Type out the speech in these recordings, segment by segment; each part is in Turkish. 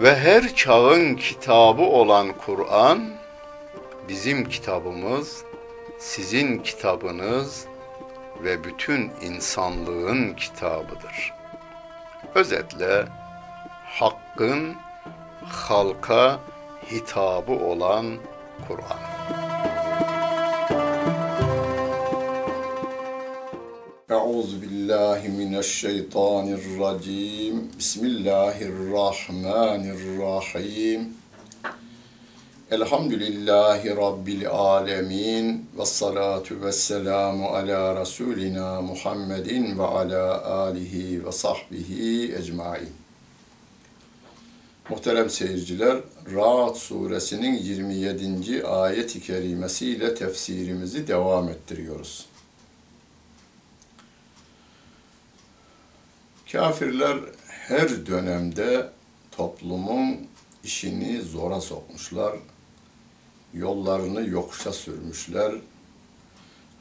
ve her çağın kitabı olan Kur'an bizim kitabımız, sizin kitabınız ve bütün insanlığın kitabıdır. Özetle hakkın halka hitabı olan Kur'an. Euzu billahi mineşşeytanirracim. Bismillahirrahmanirrahim. Elhamdülillahi Rabbil alemin. Ve salatu ve selamu ala Resulina Muhammedin ve ala alihi ve sahbihi ecmain. Muhterem seyirciler, Ra'd suresinin 27. ayet-i kerimesiyle tefsirimizi devam ettiriyoruz. Kafirler her dönemde toplumun işini zora sokmuşlar, yollarını yokuşa sürmüşler,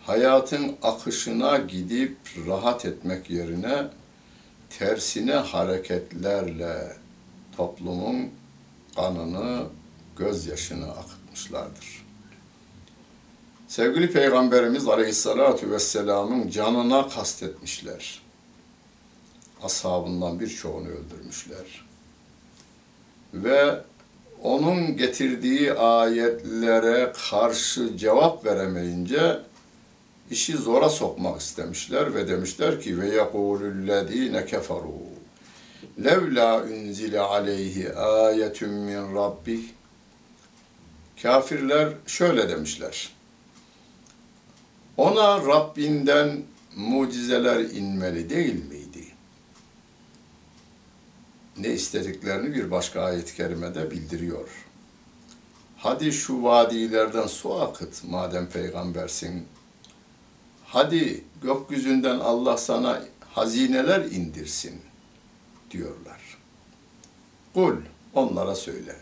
hayatın akışına gidip rahat etmek yerine tersine hareketlerle toplumun kanını, gözyaşını akıtmışlardır. Sevgili Peygamberimiz Aleyhisselatü Vesselam'ın canına kastetmişler. Ashabından birçoğunu öldürmüşler. Ve onun getirdiği ayetlere karşı cevap veremeyince işi zora sokmak istemişler ve demişler ki ve yekulüllezine keferu levla unzile aleyhi ayetun min rabbih Kafirler şöyle demişler. Ona Rabbinden mucizeler inmeli değil miydi? Ne istediklerini bir başka ayet-i kerimede bildiriyor. Hadi şu vadilerden su akıt madem peygambersin. Hadi gökyüzünden Allah sana hazineler indirsin diyorlar. Kul onlara söyle.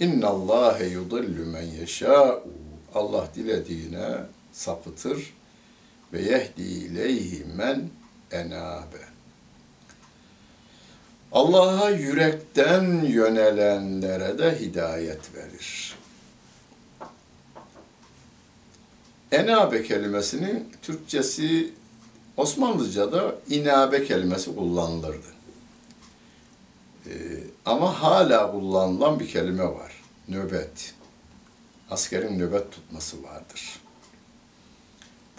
İnna Allahe yudillu men yeşâ'u. Allah dilediğine sapıtır ve yehdi ileyhi men enabe. Allah'a yürekten yönelenlere de hidayet verir. Enabe kelimesinin Türkçesi Osmanlıca'da inabe kelimesi kullanılırdı. Ee, ama hala kullanılan bir kelime var. Nöbet. Askerin nöbet tutması vardır.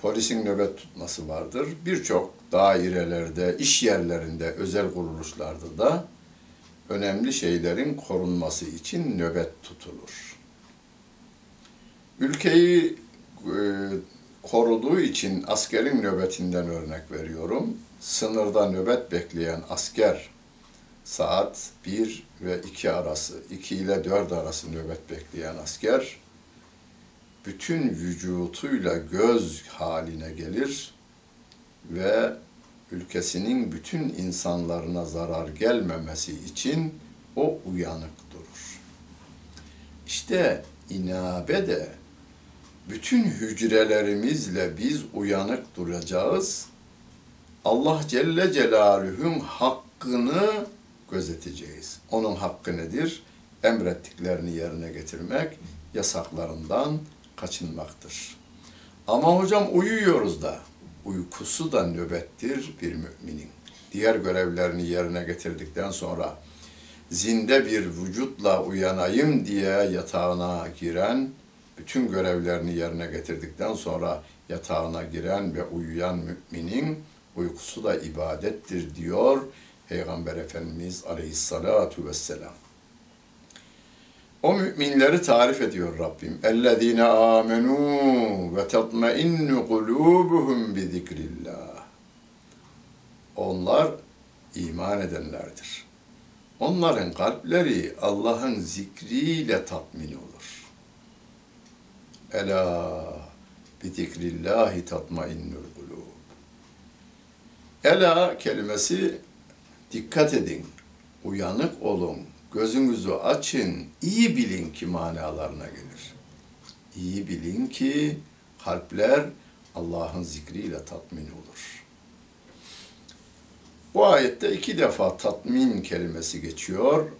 Polisin nöbet tutması vardır. Birçok dairelerde, iş yerlerinde, özel kuruluşlarda da önemli şeylerin korunması için nöbet tutulur. ülkeyi e, koruduğu için askerin nöbetinden örnek veriyorum. Sınırda nöbet bekleyen asker saat 1 ve 2 arası, 2 ile 4 arası nöbet bekleyen asker bütün vücutuyla göz haline gelir ve ülkesinin bütün insanlarına zarar gelmemesi için o uyanık durur. İşte inabe de bütün hücrelerimizle biz uyanık duracağız. Allah Celle Celaluhu'nun hakkını gözeteceğiz. Onun hakkı nedir? Emrettiklerini yerine getirmek, yasaklarından kaçınmaktır. Ama hocam uyuyoruz da, uykusu da nöbettir bir müminin. Diğer görevlerini yerine getirdikten sonra zinde bir vücutla uyanayım diye yatağına giren, bütün görevlerini yerine getirdikten sonra yatağına giren ve uyuyan müminin uykusu da ibadettir diyor Peygamber Efendimiz Aleyhissalatu vesselam. O müminleri tarif ediyor Rabbim. اَلَّذ۪ينَ آمَنُوا وَتَطْمَئِنُّ قُلُوبُهُمْ بِذِكْرِ Onlar iman edenlerdir. Onların kalpleri Allah'ın zikriyle tatmin olur. Ela bi zikrillahi tatmainnul kulub. Ela kelimesi dikkat edin, uyanık olun, gözünüzü açın, iyi bilin ki manalarına gelir. İyi bilin ki kalpler Allah'ın zikriyle tatmin olur. Bu ayette iki defa tatmin kelimesi geçiyor.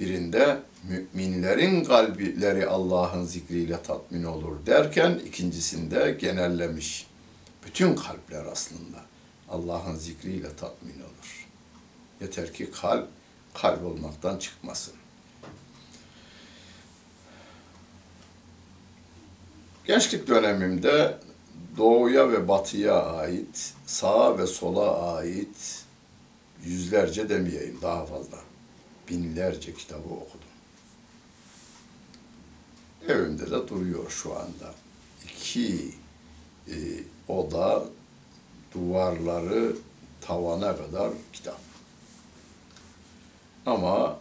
Birinde müminlerin kalpleri Allah'ın zikriyle tatmin olur derken ikincisinde genellemiş. Bütün kalpler aslında Allah'ın zikriyle tatmin olur. Yeter ki kalp kalp olmaktan çıkmasın. Gençlik dönemimde doğuya ve batıya ait, sağa ve sola ait yüzlerce demeyeyim daha fazla. Binlerce kitabı okudum. Evimde de duruyor şu anda. İki e, oda, duvarları tavana kadar kitap. Ama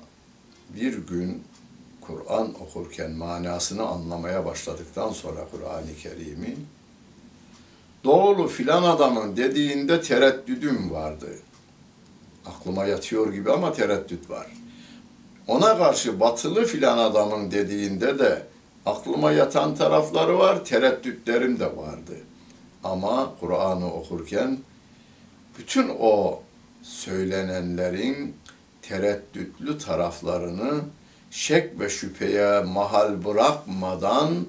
bir gün Kur'an okurken manasını anlamaya başladıktan sonra Kur'an-ı Kerim'i doğulu filan adamın dediğinde tereddüdüm vardı. Aklıma yatıyor gibi ama tereddüt var. Ona karşı batılı filan adamın dediğinde de aklıma yatan tarafları var, tereddütlerim de vardı. Ama Kur'an'ı okurken bütün o söylenenlerin tereddütlü taraflarını şek ve şüpheye mahal bırakmadan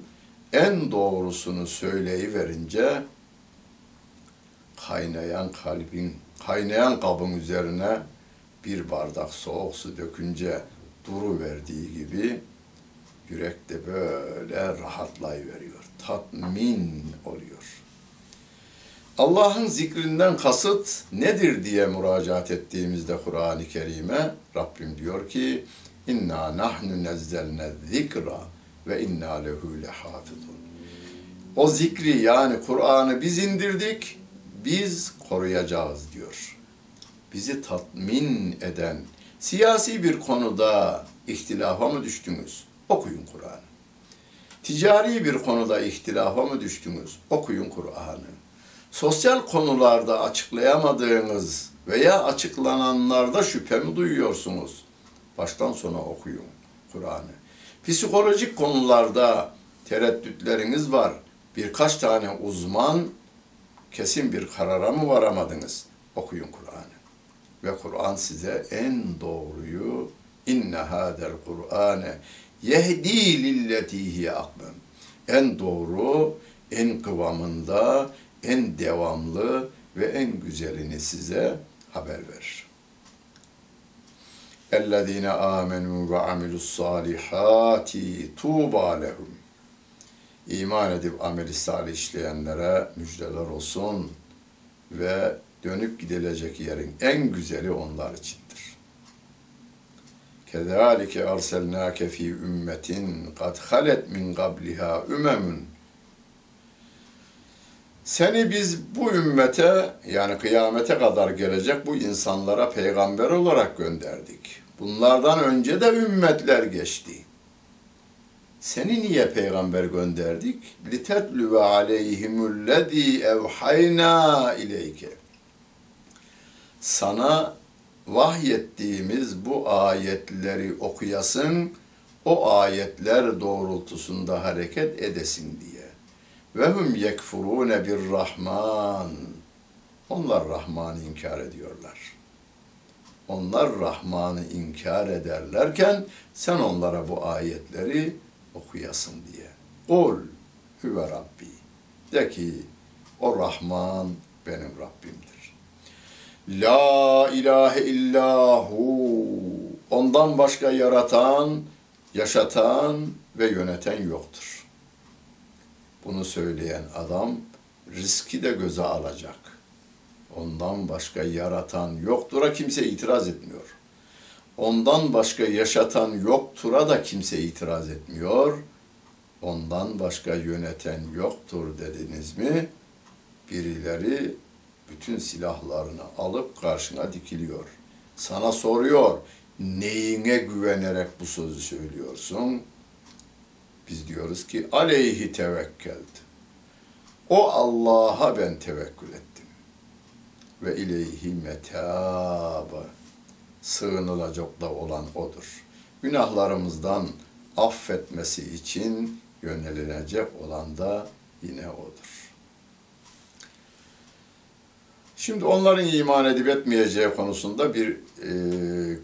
en doğrusunu söyleyiverince kaynayan kalbin, kaynayan kabın üzerine bir bardak soğuk su dökünce duru verdiği gibi yürekte böyle rahatlayıveriyor. Tatmin oluyor. Allah'ın zikrinden kasıt nedir diye müracaat ettiğimizde Kur'an-ı Kerim'e Rabbim diyor ki İnna nahnu nezzelne zikra ve inna lehu lehafizun. O zikri yani Kur'an'ı biz indirdik, biz koruyacağız diyor. Bizi tatmin eden siyasi bir konuda ihtilafa mı düştünüz? Okuyun Kur'an'ı. Ticari bir konuda ihtilafa mı düştünüz? Okuyun Kur'an'ı sosyal konularda açıklayamadığınız veya açıklananlarda şüphe mi duyuyorsunuz? Baştan sona okuyun Kur'an'ı. Psikolojik konularda tereddütleriniz var. Birkaç tane uzman kesin bir karara mı varamadınız? Okuyun Kur'an'ı. Ve Kur'an size en doğruyu inne hadel Kur'ane yehdi lilletihi akmem. En doğru, en kıvamında, en devamlı ve en güzelini size haber verir. اَلَّذ۪ينَ آمَنُوا وَعَمِلُوا الصَّالِحَاتِ تُوبَى لَهُمْ İman edip ameli salih işleyenlere müjdeler olsun ve dönüp gidilecek yerin en güzeli onlar içindir. كَذَٰلِكَ أَرْسَلْنَاكَ ف۪ي اُمَّةٍ قَدْ خَلَتْ مِنْ قَبْلِهَا اُمَمٌ Seni biz bu ümmete yani kıyamete kadar gelecek bu insanlara peygamber olarak gönderdik. Bunlardan önce de ümmetler geçti. Seni niye peygamber gönderdik? لِتَتْلُوَ عَلَيْهِمُ الَّذ۪ي اَوْحَيْنَا اِلَيْكَ Sana vahyettiğimiz bu ayetleri okuyasın, o ayetler doğrultusunda hareket edesin diye. Ve hum yekfurune bir Rahman. Onlar Rahman'ı inkar ediyorlar. Onlar Rahman'ı inkar ederlerken sen onlara bu ayetleri okuyasın diye. Kul hüve Rabbi. De ki o Rahman benim Rabbimdir. La ilahe illahu. Ondan başka yaratan, yaşatan ve yöneten yoktur. Bunu söyleyen adam riski de göze alacak. Ondan başka yaratan yoktura kimse itiraz etmiyor. Ondan başka yaşatan yoktura da kimse itiraz etmiyor. Ondan başka yöneten yoktur dediniz mi? Birileri bütün silahlarını alıp karşına dikiliyor. Sana soruyor, neyine güvenerek bu sözü söylüyorsun? Biz diyoruz ki aleyhi tevekkelt. O Allah'a ben tevekkül ettim. Ve ileyhi metaba. Sığınılacak da olan odur. Günahlarımızdan affetmesi için yönelilecek olan da yine odur. Şimdi onların iman edip etmeyeceği konusunda bir e,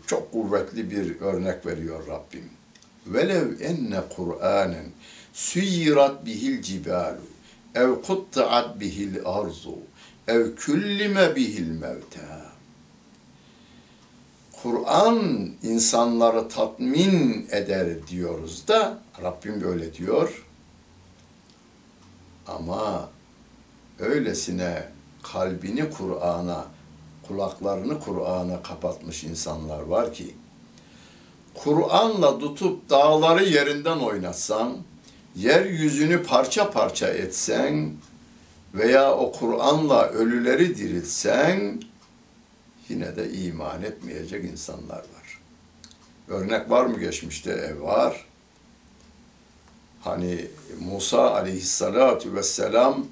çok kuvvetli bir örnek veriyor Rabbim. Velev enne Kur'anen suyirat bihil cibalu ev kutta'at bihil arzu ev küllime bihil mevta. Kur'an insanları tatmin eder diyoruz da Rabbim böyle diyor. Ama öylesine kalbini Kur'an'a, kulaklarını Kur'an'a kapatmış insanlar var ki, Kur'an'la tutup dağları yerinden oynatsan, yeryüzünü parça parça etsen veya o Kur'an'la ölüleri diriltsen, yine de iman etmeyecek insanlar var. Örnek var mı geçmişte? E var. Hani Musa aleyhissalatu vesselam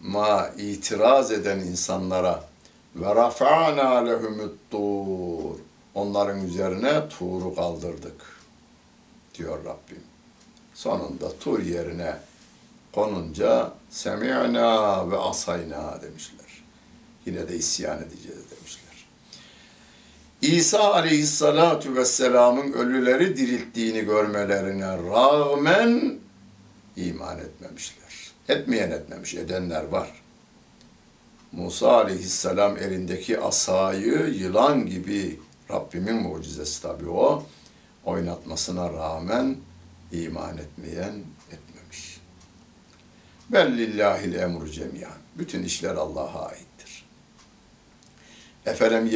ma itiraz eden insanlara ve rafa'na lehumut tur onların üzerine Tur'u kaldırdık diyor Rabbim. Sonunda Tur yerine konunca semi'na ve asayna demişler. Yine de isyan edeceğiz demişler. İsa aleyhissalatu vesselamın ölüleri dirilttiğini görmelerine rağmen iman etmemişler. Etmeyen etmemiş, edenler var. Musa aleyhisselam elindeki asayı yılan gibi Rabbimin mucizesi tabii o. Oynatmasına rağmen iman etmeyen etmemiş. Bellillahil emru cemiyan. Bütün işler Allah'a aittir. Efelem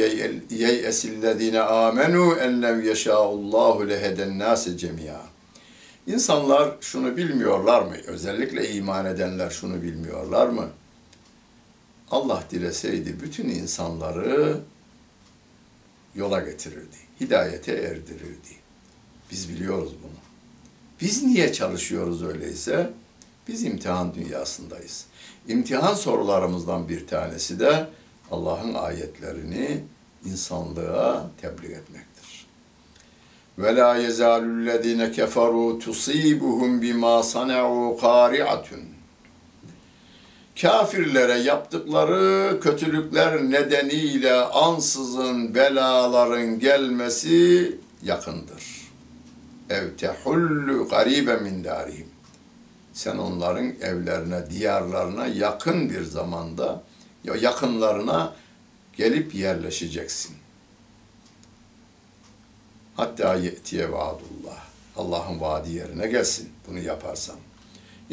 yeyesillezine amenu en lem yeşâullâhu leheden nâse cemiyan. İnsanlar şunu bilmiyorlar mı? Özellikle iman edenler şunu bilmiyorlar mı? Allah dileseydi bütün insanları yola getirirdi, hidayete erdirirdi. Biz biliyoruz bunu. Biz niye çalışıyoruz öyleyse? Biz imtihan dünyasındayız. İmtihan sorularımızdan bir tanesi de Allah'ın ayetlerini insanlığa tebliğ etmektir. Ve la yezalüllezine keferu tusibuhum bima sana'u qari'atun. Kafirlere yaptıkları kötülükler nedeniyle ansızın belaların gelmesi yakındır. Ev tehullu garibe min darihim. Sen onların evlerine, diyarlarına yakın bir zamanda, yakınlarına gelip yerleşeceksin. Hatta ye'tiye vaadullah. Allah'ın vaadi yerine gelsin bunu yaparsan.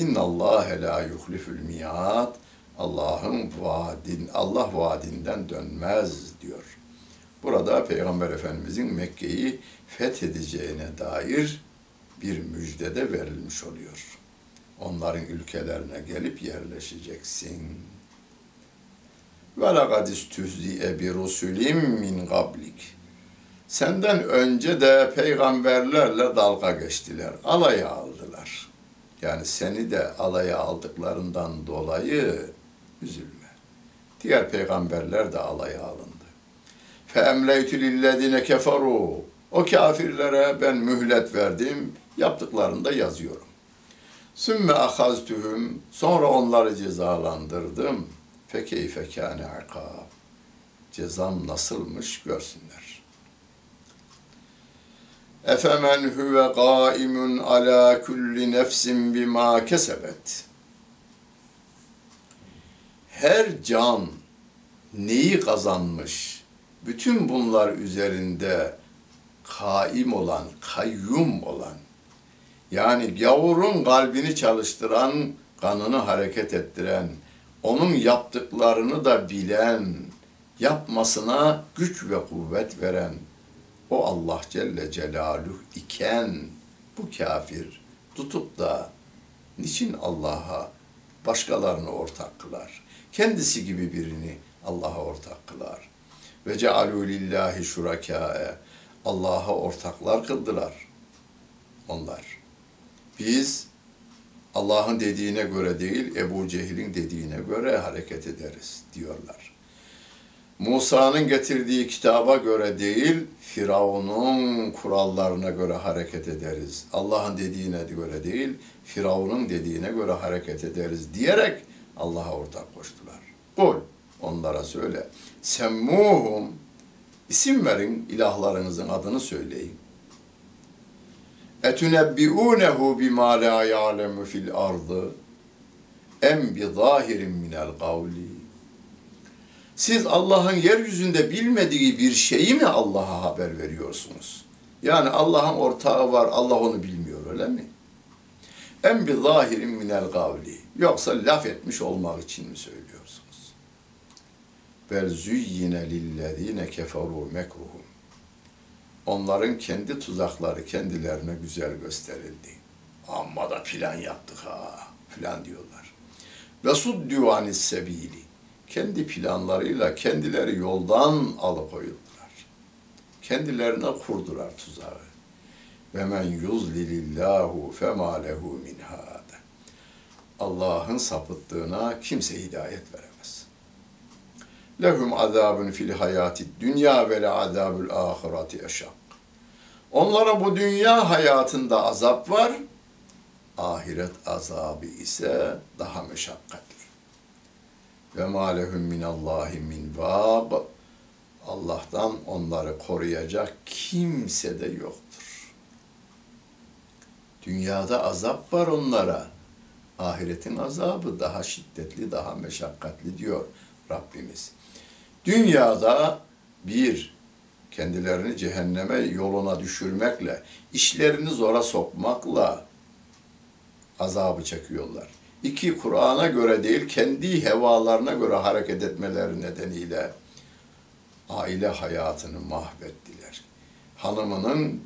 İnna Allah la yuhliful miat. Allah'ın vaadin Allah vaadinden dönmez diyor. Burada Peygamber Efendimizin Mekke'yi fethedeceğine dair bir müjde de verilmiş oluyor. Onların ülkelerine gelip yerleşeceksin. Ve laqad istüzzi'e bi rusulim min qablik. Senden önce de peygamberlerle dalga geçtiler, alaya aldılar. Yani seni de alaya aldıklarından dolayı üzülme. Diğer peygamberler de alaya alındı. فَاَمْلَيْتُ لِلَّذِينَ كَفَرُوا O kafirlere ben mühlet verdim, yaptıklarını da yazıyorum. Sümme ahaztühüm, sonra onları cezalandırdım. Fekeyfe kâne akab. Cezam nasılmış görsünler. Efemen huve gâimun ala kulli nefsin bima kesebet. Her can neyi kazanmış, bütün bunlar üzerinde kaim olan, kayyum olan, yani gavurun kalbini çalıştıran, kanını hareket ettiren, onun yaptıklarını da bilen, yapmasına güç ve kuvvet veren o Allah Celle Celaluhu iken bu kafir tutup da niçin Allah'a başkalarını ortak kılar? Kendisi gibi birini Allah'a ortak kılar. Ve cealû lillahi şurakâe Allah'a ortaklar kıldılar onlar. Biz Allah'ın dediğine göre değil, Ebu Cehil'in dediğine göre hareket ederiz diyorlar. Musa'nın getirdiği kitaba göre değil, Firavun'un kurallarına göre hareket ederiz. Allah'ın dediğine göre değil, Firavun'un dediğine göre hareket ederiz diyerek Allah'a ortak koştular. Kul, onlara söyle. Semmuhum, isim verin, ilahlarınızın adını söyleyin. Etunebbi'unehu bima la ya'lemu fil ardı em bi zahirin minel kavli. Siz Allah'ın yeryüzünde bilmediği bir şeyi mi Allah'a haber veriyorsunuz? Yani Allah'ın ortağı var, Allah onu bilmiyor öyle mi? Em bi zahirin minel kavli. Yoksa laf etmiş olmak için mi söylüyorsunuz? Bel züyyine lillezine keferu mekruhum onların kendi tuzakları kendilerine güzel gösterildi. Amma da plan yaptık ha, plan diyorlar. Ve suddu anis sebili. Kendi planlarıyla kendileri yoldan alıkoyuldular. Kendilerine kurdular tuzağı. Ve men yuzlilillahu fema lehu min hâde. Allah'ın sapıttığına kimse hidayet veremez. Lehum azabun fil hayati dünya ve le azabul ahireti eşak. Onlara bu dünya hayatında azap var, ahiret azabı ise daha meşakkatli. Ve ma lehum minallahi min vab. Allah'tan onları koruyacak kimse de yoktur. Dünyada azap var onlara. Ahiretin azabı daha şiddetli, daha meşakkatli diyor Rabbimiz. Dünyada bir, kendilerini cehenneme yoluna düşürmekle, işlerini zora sokmakla azabı çekiyorlar. İki, Kur'an'a göre değil, kendi hevalarına göre hareket etmeleri nedeniyle aile hayatını mahvettiler. Hanımının,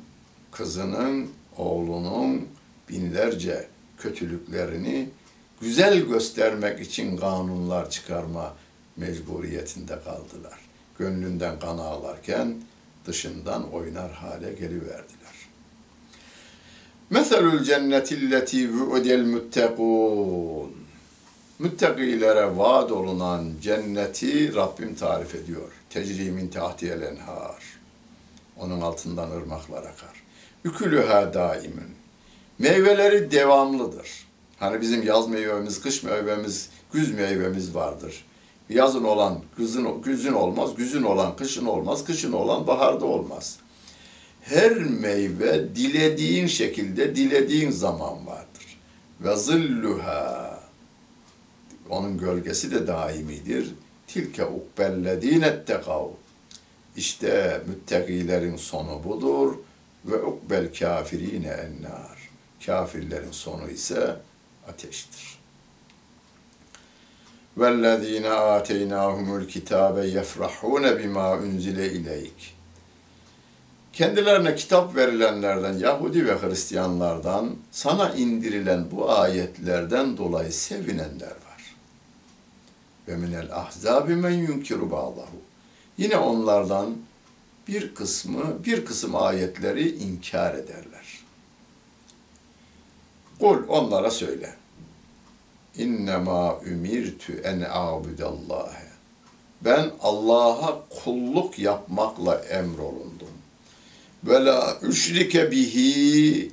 kızının, oğlunun binlerce kötülüklerini güzel göstermek için kanunlar çıkarma mecburiyetinde kaldılar. Gönlünden kan ağlarken dışından oynar hale geliverdiler. Meselül cennetilleti vu'del müttegûn. Müttegilere vaad olunan cenneti Rabbim tarif ediyor. Tecrimin tahtiyel enhar. Onun altından ırmaklar akar. Ükülüha daimin. Meyveleri devamlıdır. Hani bizim yaz meyvemiz, kış meyvemiz, güz meyvemiz vardır. Yazın olan güzün, güzün olmaz, güzün olan kışın olmaz, kışın olan baharda olmaz Her meyve dilediğin şekilde, dilediğin zaman vardır. Ve zilluha onun gölgesi de daimidir. Tilke ukbellezine tekav. İşte müttakilerin sonu budur. Ve ukbel kafirine ennar. Kafirlerin sonu ise ateştir. وَالَّذ۪ينَ آتَيْنَاهُمُ الْكِتَابَ يَفْرَحُونَ بِمَا اُنْزِلَ اِلَيْكِ Kendilerine kitap verilenlerden, Yahudi ve Hristiyanlardan sana indirilen bu ayetlerden dolayı sevinenler var. Ve minel ahzabi men yunkiru ba'dahu. Yine onlardan bir kısmı, bir kısım ayetleri inkar ederler. Kul onlara söyle. İnnemâ ümirtü en a'budallâhe. Ben Allah'a kulluk yapmakla emrolundum. Ve la üşrike bihi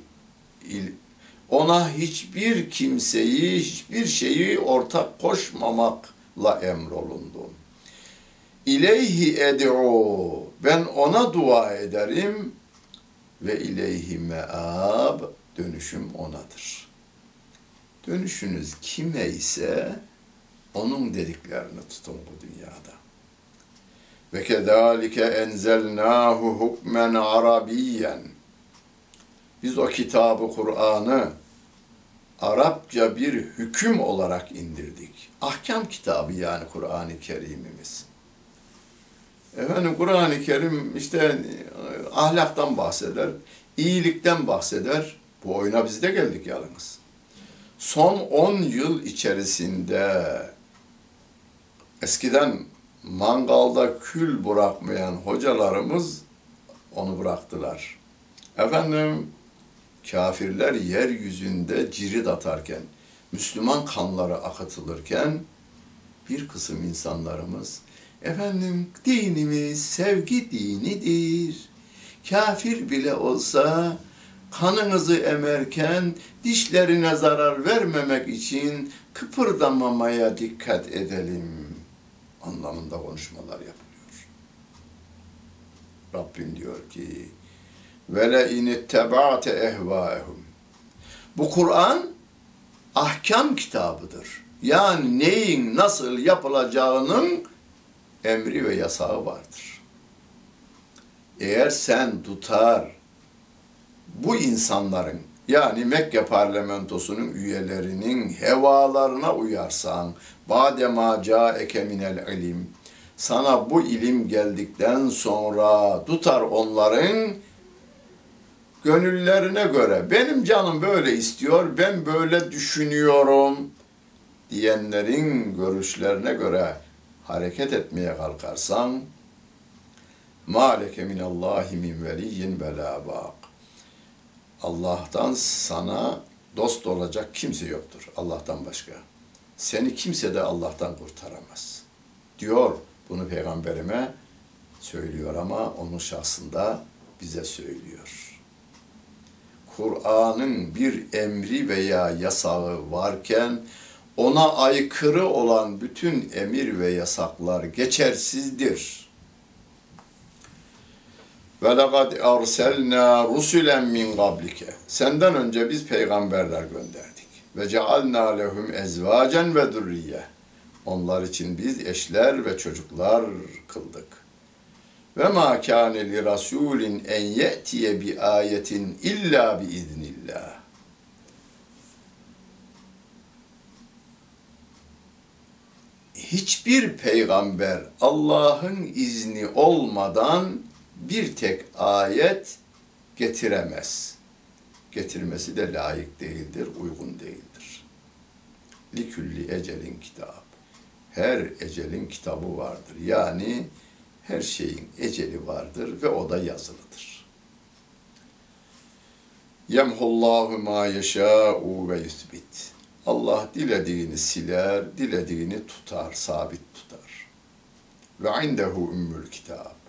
ona hiçbir kimseyi, hiçbir şeyi ortak koşmamakla emrolundum. İleyhi ed'u. Ben ona dua ederim ve ileyhi meab. Dönüşüm onadır. Dönüşünüz kime ise onun dediklerini tutun bu dünyada. Ve kezalike enzelnahu hukmen arabiyen. Biz o kitabı Kur'an'ı Arapça bir hüküm olarak indirdik. Ahkam kitabı yani Kur'an-ı Kerim'imiz. Efendim Kur'an-ı Kerim işte e, ahlaktan bahseder, iyilikten bahseder. Bu oyuna biz de geldik yalnız. Son 10 yıl içerisinde eskiden mangalda kül bırakmayan hocalarımız onu bıraktılar. Efendim kafirler yeryüzünde cirit atarken, Müslüman kanları akıtılırken bir kısım insanlarımız efendim dinimiz sevgi dinidir. Kafir bile olsa kanınızı emerken dişlerine zarar vermemek için kıpırdamamaya dikkat edelim anlamında konuşmalar yapılıyor. Rabbim diyor ki vele in ittaba'te ehvaehum. Bu Kur'an ahkam kitabıdır. Yani neyin nasıl yapılacağının emri ve yasağı vardır. Eğer sen tutar bu insanların yani Mekke parlamentosunun üyelerinin hevalarına uyarsan badema caeke minel ilim sana bu ilim geldikten sonra tutar onların gönüllerine göre. Benim canım böyle istiyor ben böyle düşünüyorum. diyenlerin görüşlerine göre hareket etmeye kalkarsan mâleke minallâhi min veliyyin ve lâ bâk Allah'tan sana dost olacak kimse yoktur Allah'tan başka. Seni kimse de Allah'tan kurtaramaz. Diyor bunu peygamberime söylüyor ama onun şahsında bize söylüyor. Kur'an'ın bir emri veya yasağı varken ona aykırı olan bütün emir ve yasaklar geçersizdir. Ve lekad erselna rusulen min qablike. Senden önce biz peygamberler gönderdik. Ve cealna lehum ezvacen ve zurriye. Onlar için biz eşler ve çocuklar kıldık. Ve ma kâne li rasulin en ye'tiye bi ayetin illa bi iznillah. Hiçbir peygamber Allah'ın izni olmadan bir tek ayet getiremez. Getirmesi de layık değildir, uygun değildir. Likülli ecelin kitap. Her ecelin kitabı vardır. Yani her şeyin eceli vardır ve o da yazılıdır. Yemhullahu ma yeşâ'u ve yuthbit. Allah dilediğini siler, dilediğini tutar, sabit tutar. Ve indehu ümmül kitab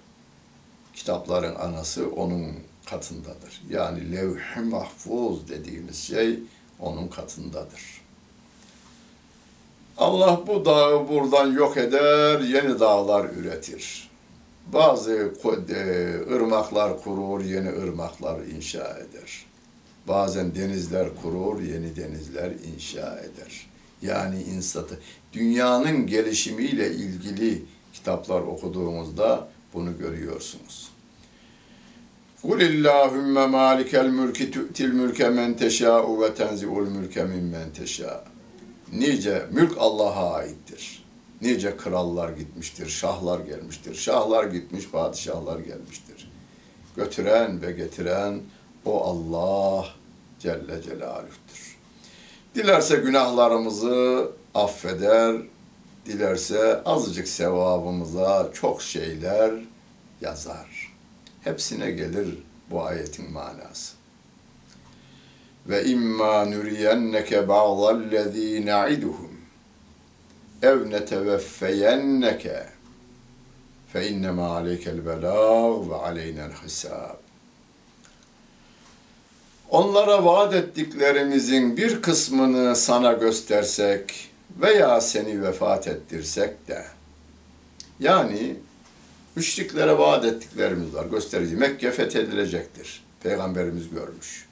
kitapların anası onun katındadır. Yani levh-i mahfuz dediğimiz şey onun katındadır. Allah bu dağı buradan yok eder, yeni dağlar üretir. Bazı ırmaklar kurur, yeni ırmaklar inşa eder. Bazen denizler kurur, yeni denizler inşa eder. Yani insatı, dünyanın gelişimiyle ilgili kitaplar okuduğumuzda bunu görüyorsunuz. Kul illahümme malikel mülki tu'til mülke men teşâ'u ve tenzi'ul mülke mimmen teşâ. Nice mülk Allah'a aittir. Nice krallar gitmiştir, şahlar gelmiştir. Şahlar gitmiş, padişahlar gelmiştir. Götüren ve getiren o Allah Celle Celaluh'tür. Dilerse günahlarımızı affeder, dilerse azıcık sevabımıza çok şeyler yazar. Hepsine gelir bu ayetin manası. Ve imma nuriyenneke ba'dallezî na'iduhum ev neteveffeyenneke fe innema aleykel belâg ve aleynel hisâb. Onlara vaat ettiklerimizin bir kısmını sana göstersek veya seni vefat ettirsek de yani müşriklere vaat ettiklerimiz var. Gösterici. Mekke fethedilecektir. Peygamberimiz görmüş.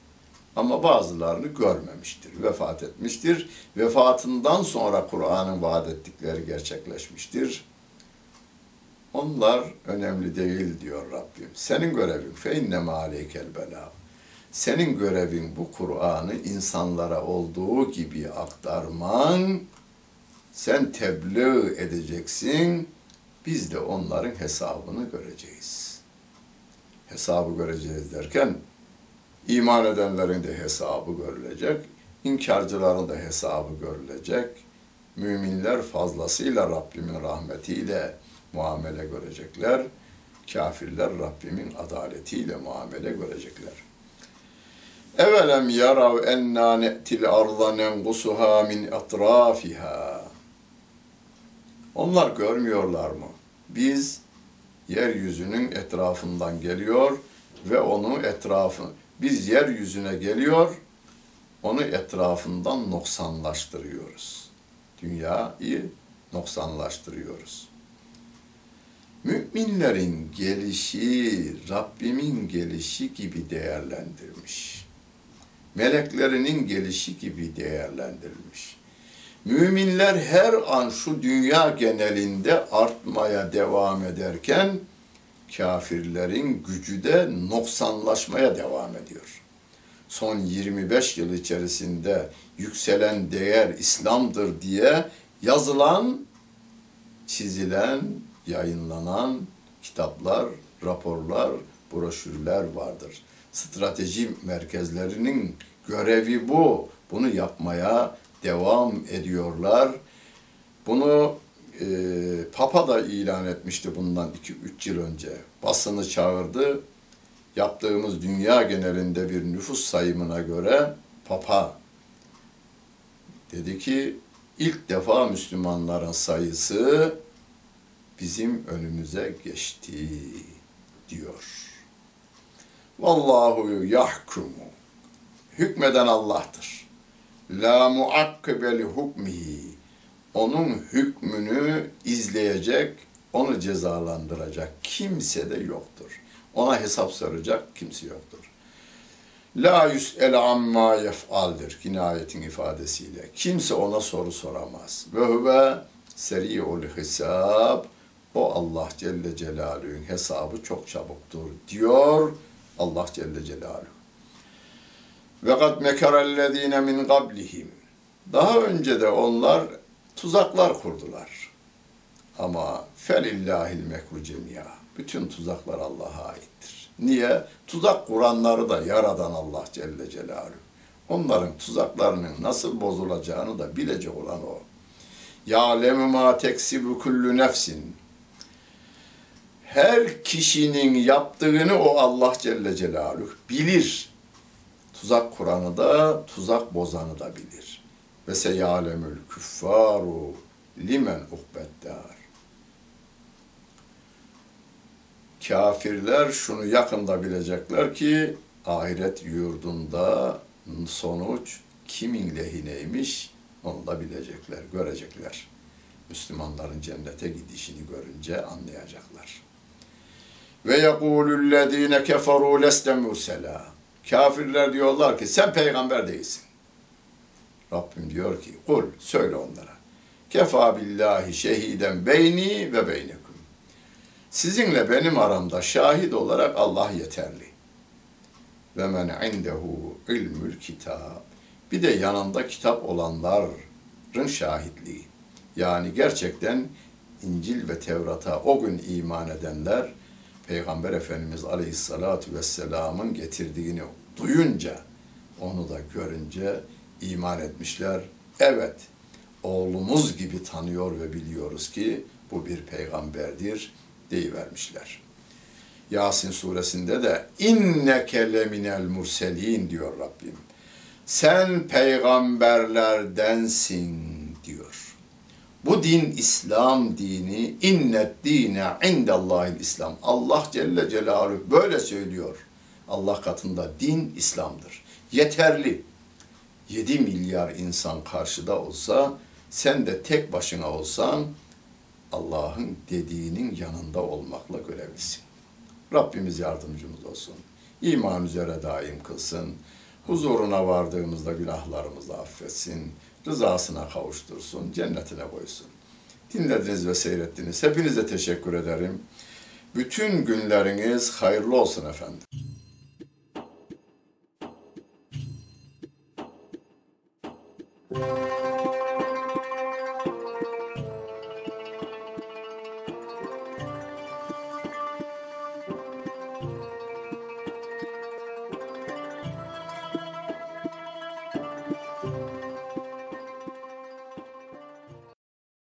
Ama bazılarını görmemiştir. Vefat etmiştir. Vefatından sonra Kur'an'ın vaat ettikleri gerçekleşmiştir. Onlar önemli değil diyor Rabbim. Senin görevin fe inneme aleykel bela. Senin görevin bu Kur'an'ı insanlara olduğu gibi aktarman. Sen tebliğ edeceksin. Biz de onların hesabını göreceğiz. Hesabı göreceğiz derken iman edenlerin de hesabı görülecek. inkarcıların da hesabı görülecek. Müminler fazlasıyla Rabbimin rahmetiyle muamele görecekler. Kafirler Rabbimin adaletiyle muamele görecekler. Evelem yarav enna ne'til arda nengusuha min etrafiha. Onlar görmüyorlar mı? Biz yeryüzünün etrafından geliyor ve onu etrafı biz yeryüzüne geliyor onu etrafından noksanlaştırıyoruz. Dünyayı noksanlaştırıyoruz. Müminlerin gelişi Rabbimin gelişi gibi değerlendirmiş. Meleklerinin gelişi gibi değerlendirilmiş. Müminler her an şu dünya genelinde artmaya devam ederken kafirlerin gücü de noksanlaşmaya devam ediyor. Son 25 yıl içerisinde yükselen değer İslam'dır diye yazılan, çizilen, yayınlanan kitaplar, raporlar, broşürler vardır. Strateji merkezlerinin görevi bu. Bunu yapmaya devam ediyorlar. Bunu e, Papa da ilan etmişti bundan 2-3 yıl önce. Basını çağırdı. Yaptığımız dünya genelinde bir nüfus sayımına göre Papa dedi ki ilk defa Müslümanların sayısı bizim önümüze geçti diyor. Vallahu yahkumu. Hükmeden Allah'tır. La muakkibeli hukmihi. Onun hükmünü izleyecek, onu cezalandıracak kimse de yoktur. Ona hesap soracak kimse yoktur. La yüs'el amma yef'aldir yine ayetin ifadesiyle. Kimse ona soru soramaz. Ve huve seri'ul hesab. O Allah Celle Celaluhu'nun hesabı çok çabuktur diyor Allah Celle Celaluhu. Ve kad mekerellezine min qablihim. Daha önce de onlar tuzaklar kurdular. Ama felillahil mekru cemiya. Bütün tuzaklar Allah'a aittir. Niye? Tuzak kuranları da yaradan Allah Celle Celaluhu. Onların tuzaklarının nasıl bozulacağını da bilecek olan o. Ya'lemu ma teksibu kullu nefsin. Her kişinin yaptığını o Allah Celle Celaluhu bilir. Tuzak kuranı da, tuzak bozanı da bilir. Ve seyalemül küffaru limen uhbeddar. Kafirler şunu yakında bilecekler ki ahiret yurdunda sonuç kimin lehineymiş onu da bilecekler, görecekler. Müslümanların cennete gidişini görünce anlayacaklar. Ve yekulüllezine keferu leste mursela. Kafirler diyorlar ki sen peygamber değilsin. Rabbim diyor ki kul söyle onlara. Kefa billahi şehiden beyni ve beynekum. Sizinle benim aramda şahit olarak Allah yeterli. Ve men indehu ilmül kitab. Bir de yanında kitap olanların şahitliği. Yani gerçekten İncil ve Tevrat'a o gün iman edenler Peygamber Efendimiz Aleyhisselatü Vesselam'ın getirdiğini duyunca, onu da görünce iman etmişler. Evet, oğlumuz gibi tanıyor ve biliyoruz ki bu bir peygamberdir deyivermişler. Yasin suresinde de inneke leminel murselin diyor Rabbim. Sen peygamberlerdensin. Bu din İslam dini, innet dine indallahil İslam. Allah Celle Celaluhu böyle söylüyor. Allah katında din İslam'dır. Yeterli. 7 milyar insan karşıda olsa, sen de tek başına olsan, Allah'ın dediğinin yanında olmakla görevlisin. Rabbimiz yardımcımız olsun. İman üzere daim kılsın. Huzuruna vardığımızda günahlarımızı affetsin. Rızasına kavuştursun. Cennetine koysun. Dinlediniz ve seyrettiniz. Hepinize teşekkür ederim. Bütün günleriniz hayırlı olsun efendim. Thank